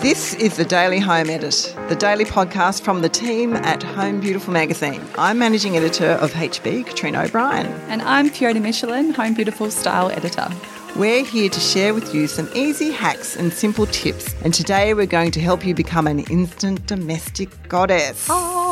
This is the Daily Home Edit, the daily podcast from the team at Home Beautiful magazine. I'm managing editor of HB, Katrina O'Brien. And I'm Fiona Michelon, Home Beautiful Style Editor. We're here to share with you some easy hacks and simple tips. And today we're going to help you become an instant domestic goddess. Oh.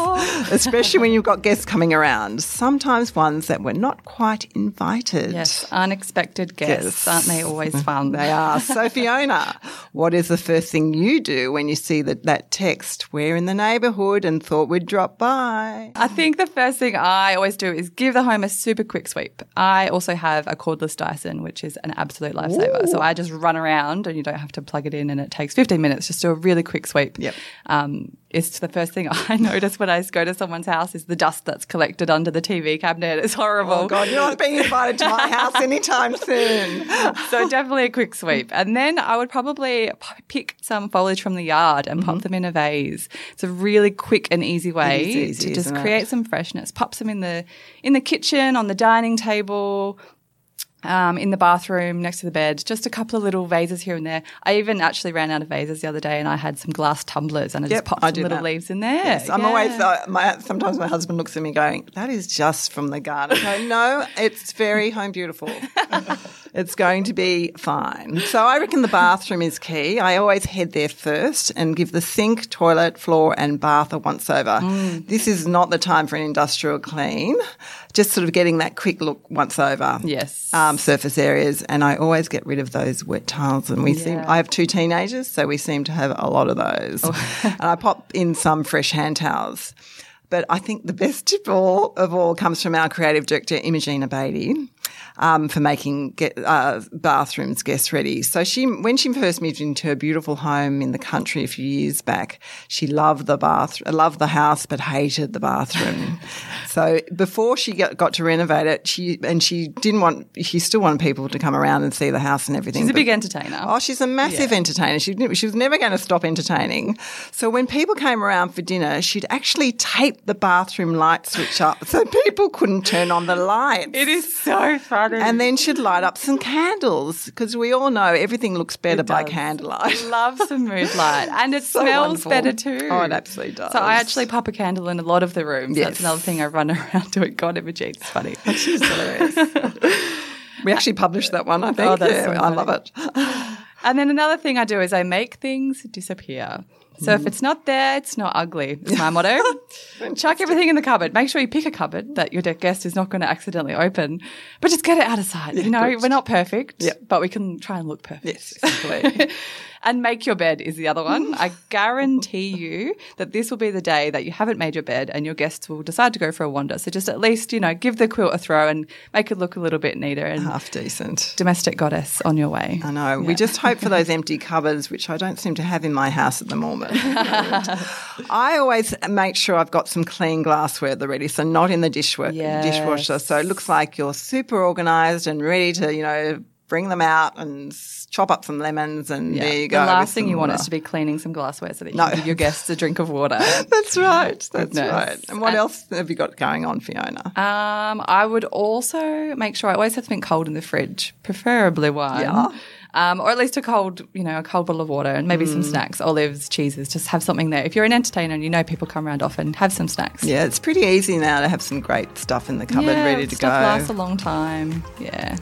Especially when you've got guests coming around, sometimes ones that were not quite invited. Yes, unexpected guests, Yes. aren't they always fun? They are. So, Fiona, what is the first thing you do when you see that, that text? We're in the neighbourhood and thought we'd drop by. I think the first thing I always do is give the home a super quick sweep. I also have a cordless Dyson, which is an absolute lifesaver. So I just run around and you don't have to plug it in and it takes 15 minutes just do a really quick sweep. Yep. Um, it's the first thing I notice when I go to someone's house is the dust that's collected under the TV cabinet. It's horrible. Oh, God, you're not being invited to my house anytime soon. so definitely a quick sweep. And then I would probably pick some foliage from the yard and pop them in a vase. It's a really quick and easy way Mm-hmm. Easy, to just isn't it? create some freshness. Pop them in the in the kitchen, on the dining table. Um, in the bathroom next to the bed, just a couple of little vases here and there. I even actually ran out of vases the other day, and I had some glass tumblers, and I Yep, just popped I some little that. leaves in there. Yes, I'm Yeah. always, uh, my, sometimes my husband looks at me going, that is just from the garden. I go, no, it's very home beautiful. it's going to be fine. So I reckon the bathroom is key. I always head there first and give the sink, toilet, floor and bath a once over. Mm. This is not the time for an industrial clean. Just sort of getting that quick look once over. Yes. Um, surface areas. And I always get rid of those wet tiles. And we seem, I have two teenagers, so we seem to have a lot of those. Oh. and I pop in some fresh hand towels. But I think the best tip all, of all comes from our creative director, Imogene Beatty, um, for making get, uh, bathrooms guest ready. So she, when she first moved into her beautiful home in the country a few years back, she loved the bath, loved the house, but hated the bathroom. so before she got, got to renovate it, she and she didn't want, she still wanted people to come around and see the house and everything. She's a but- big entertainer. Oh, she's a massive entertainer. She, she was never going to stop entertaining. So when people came around for dinner, she'd actually tape the bathroom light switch up so people couldn't turn on the lights. It is so funny. And then she'd light up some candles because we all know everything looks better by candlelight. love some mood light, and it So smells wonderful. better too. Oh, it absolutely does. So I actually pop a candle in a lot of the rooms. Yes. That's another thing I run around doing. God, Imogene, it's funny. She's hilarious. we actually published that one, I think. Oh, that's yeah, so I love it. And then another thing I do is I make things disappear. So if it's not there, it's not ugly. It's my motto. Chuck everything in the cupboard. Make sure you pick a cupboard that your guest is not going to accidentally open, but just get it out of sight. you know, good. we're not perfect, but we can try and look perfect. Yes, exactly. and make your bed is the other one. I guarantee you that this will be the day that you haven't made your bed and your guests will decide to go for a wander. So just at least, you know, give the quilt a throw and make it look a little bit neater and Half decent. domestic goddess on your way. I know. We just hope for those empty cupboards, which I don't seem to have in my house at the moment. I always make sure I've got some clean glassware at the ready, so not in the dishwa- Yes. dishwasher. So it looks like you're super organised and ready to, you know, bring them out and chop up some lemons and Yeah. there you go. The last thing you want is to be cleaning some glassware so that you No. can give your guests a drink of water. That's right. That's Goodness. right. And what else have you got going on, Fiona? Um, I would also make sure I always have something cold in the fridge, preferably wine. Yeah. Um, or at least a cold, you know, a cold bottle of water and maybe Mm. some snacks, olives, cheeses. Just have something there. If you're an entertainer and you know people come around often, have some snacks. yeah, it's pretty easy now to have some great stuff in the cupboard Yeah, ready to go. stuff go. lasts a long time. Yeah.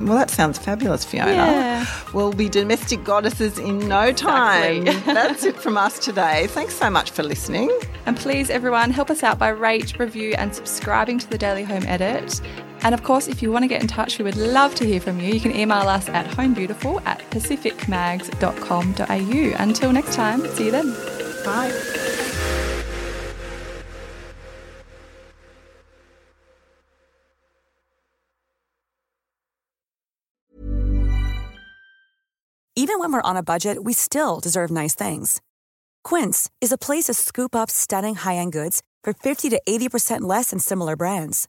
Well, that sounds fabulous, Fiona. Yeah. We'll be domestic goddesses in no time. Exactly. That's it from us today. Thanks so much for listening. And please, everyone, help us out by rate, review, and subscribing to the Daily Home Edit. And of course, if you want to get in touch, we would love to hear from you. You can email us at homebeautiful at pacificmags.com.au. Until next time, see you then. Bye. Even when we're on a budget, we still deserve nice things. Quince is a place to scoop up stunning high end goods for 50 to 80% less than similar brands.